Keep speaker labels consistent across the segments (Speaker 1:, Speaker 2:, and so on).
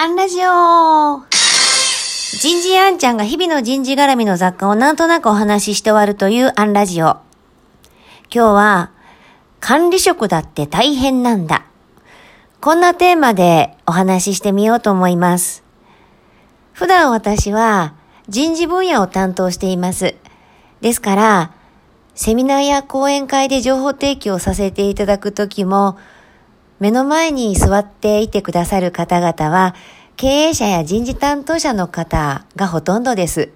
Speaker 1: アンラジオ人事アンちゃんが日々の人事絡みの雑貨をなんとなくお話しして終わるというアンラジオ。今日は、管理職だって大変なんだ。こんなテーマでお話ししてみようと思います。普段私は人事分野を担当しています。ですから、セミナーや講演会で情報提供させていただくときも、目の前に座っていてくださる方々は、経営者や人事担当者の方がほとんどです。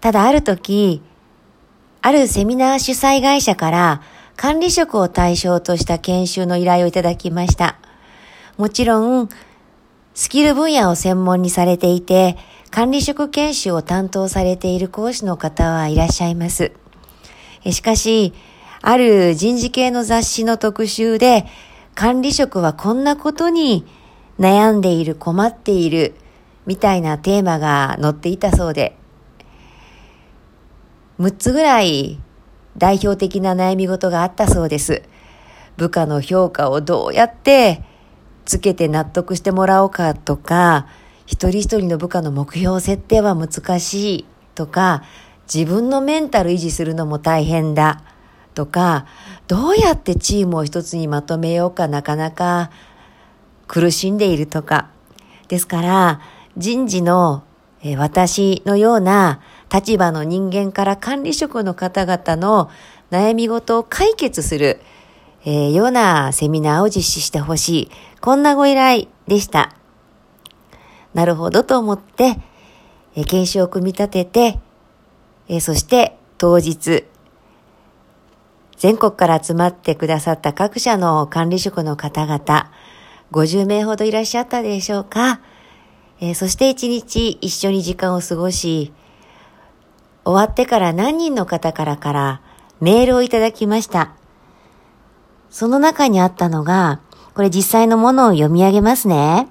Speaker 1: ただある時、あるセミナー主催会社から管理職を対象とした研修の依頼をいただきました。もちろん、スキル分野を専門にされていて、管理職研修を担当されている講師の方はいらっしゃいます。しかし、ある人事系の雑誌の特集で、管理職はこんなことに悩んでいる、困っている、みたいなテーマが載っていたそうで、6つぐらい代表的な悩み事があったそうです。部下の評価をどうやってつけて納得してもらおうかとか、一人一人の部下の目標設定は難しいとか、自分のメンタル維持するのも大変だとか、どうやってチームを一つにまとめようかなかなか苦しんでいるとか。ですから、人事の、私のような立場の人間から管理職の方々の悩み事を解決する、えー、ようなセミナーを実施してほしい。こんなご依頼でした。なるほどと思って、え研修を組み立てて、えそして当日、全国から集まってくださった各社の管理職の方々、50名ほどいらっしゃったでしょうか。えー、そして一日一緒に時間を過ごし、終わってから何人の方からからメールをいただきました。その中にあったのが、これ実際のものを読み上げますね。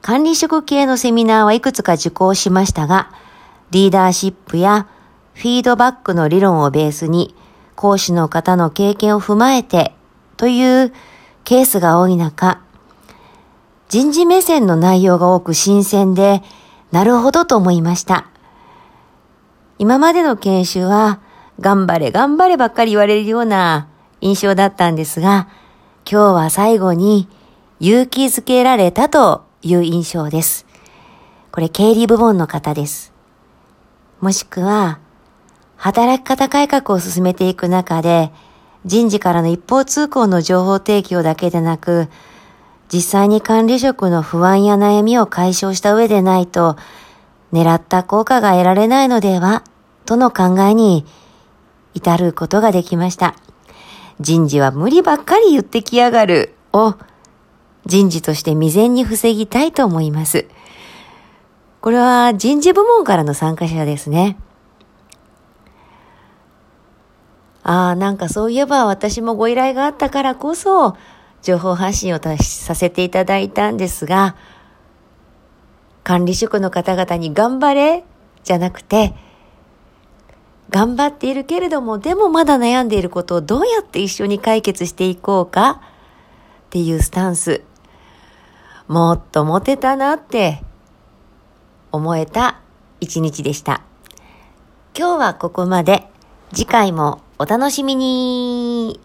Speaker 1: 管理職系のセミナーはいくつか受講しましたが、リーダーシップやフィードバックの理論をベースに、講師の方の経験を踏まえてというケースが多い中、人事目線の内容が多く新鮮で、なるほどと思いました。今までの研修は、頑張れ頑張ればっかり言われるような印象だったんですが、今日は最後に勇気づけられたという印象です。これ経理部門の方です。もしくは、働き方改革を進めていく中で、人事からの一方通行の情報提供だけでなく、実際に管理職の不安や悩みを解消した上でないと、狙った効果が得られないのでは、との考えに至ることができました。人事は無理ばっかり言ってきやがるを人事として未然に防ぎたいと思います。これは人事部門からの参加者ですね。ああ、なんかそういえば私もご依頼があったからこそ、情報発信をさせていただいたんですが、管理職の方々に頑張れじゃなくて、頑張っているけれども、でもまだ悩んでいることをどうやって一緒に解決していこうかっていうスタンス。もっとモテたなって思えた一日でした。今日はここまで。次回もお楽しみに。